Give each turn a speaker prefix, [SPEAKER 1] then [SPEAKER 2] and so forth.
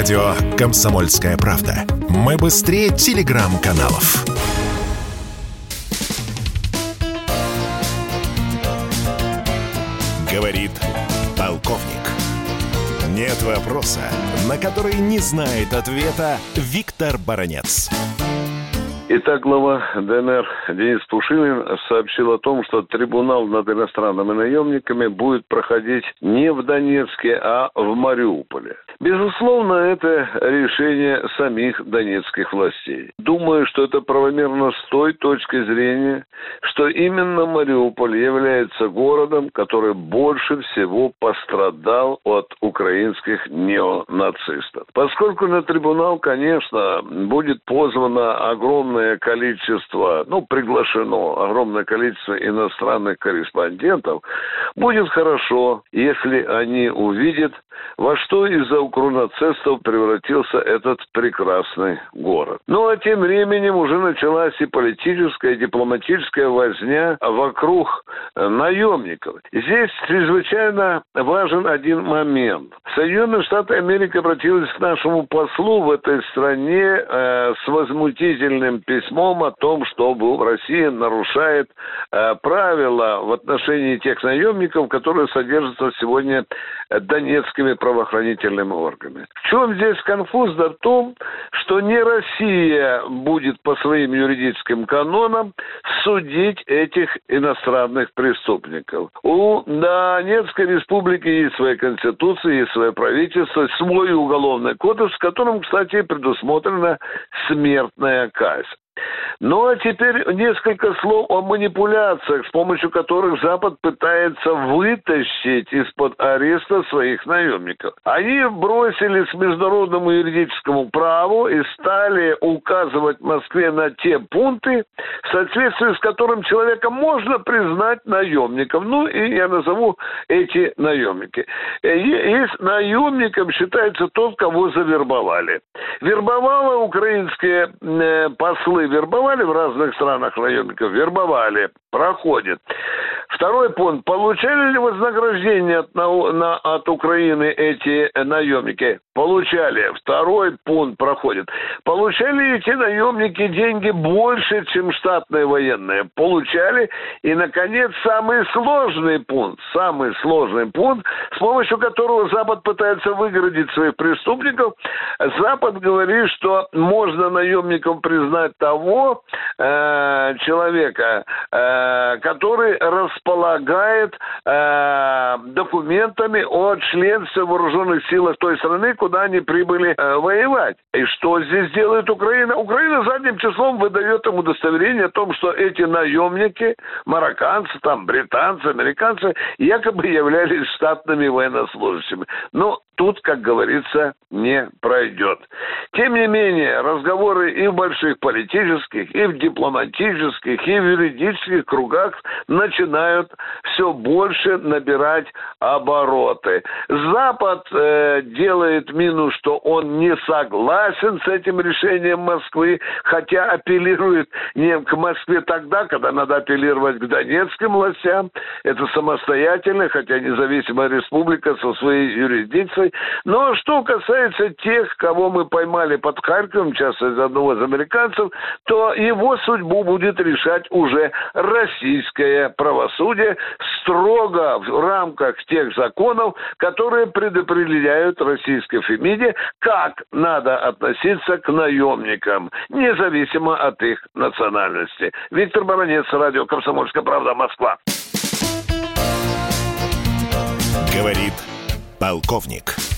[SPEAKER 1] Радио «Комсомольская правда». Мы быстрее телеграм-каналов. Говорит полковник. Нет вопроса, на который не знает ответа Виктор Баранец.
[SPEAKER 2] Итак, глава ДНР Денис Пушилин сообщил о том, что трибунал над иностранными наемниками будет проходить не в Донецке, а в Мариуполе. Безусловно, это решение самих донецких властей. Думаю, что это правомерно с той точки зрения, что именно Мариуполь является городом, который больше всего пострадал от украинских неонацистов. Поскольку на трибунал, конечно, будет позвано огромное количество, ну, приглашено огромное количество иностранных корреспондентов, будет хорошо, если они увидят, во что из-за укронацистов превратился этот прекрасный город. Ну, а тем временем уже началась и политическая, и дипломатическая возня вокруг наемников. Здесь чрезвычайно важен один момент. Соединенные Штаты Америки обратились к нашему послу в этой стране э, с возмутительным письмом о том, что Россия нарушает э, правила в отношении тех наемников, которые содержатся сегодня донецкими правоохранительными органами. В чем здесь конфуз? Да в том, что не Россия будет по своим юридическим канонам судить этих иностранных преступников. У Донецкой республики есть своя конституция, есть свое правительство, свой уголовный кодекс, в котором, кстати, предусмотрена смертная казнь. Ну а теперь несколько слов о манипуляциях, с помощью которых Запад пытается вытащить из-под ареста своих наемников. Они бросились к международному юридическому праву и стали указывать Москве на те пункты, в соответствии с которым человека можно признать наемником. Ну и я назову эти наемники. Есть наемником считается тот, кого завербовали. Вербовало украинские э, послы вербовали в разных странах наемников? Вербовали. Проходит. Второй пункт. Получали ли вознаграждение от, на, на, от Украины эти наемники? Получали. Второй пункт проходит. Получали ли эти наемники деньги больше, чем штатные военные? Получали. И, наконец, самый сложный пункт, самый сложный пункт, с помощью которого Запад пытается выгородить своих преступников, Запад говорит, что можно наемникам признать того э, человека, э, который располагает э, документами о членстве вооруженных силах той страны, куда они прибыли э, воевать. И что здесь делает Украина? Украина задним числом выдает им удостоверение о том, что эти наемники, марокканцы, там, британцы, американцы, якобы являлись штатными военнослужащими. Но тут, как говорится, не пройдет. Тем не менее, разговоры и в больших политических, и в дипломатических, и в юридических кругах начинают все больше набирать обороты. Запад э, делает мину, что он не согласен с этим решением Москвы, хотя апеллирует не к Москве тогда, когда надо апеллировать к донецким властям. Это самостоятельно, хотя независимая республика со своей юрисдикцией. Но что касается тех, кого мы поймали под Харьковом, часто из одного из американцев, то его судьбу будет решать уже российское правосудие строго в рамках тех законов, которые предопределяют российской Фемиде, как надо относиться к наемникам, независимо от их национальности. Виктор Баранец, радио «Комсомольская правда», Москва.
[SPEAKER 1] Говорит полковник.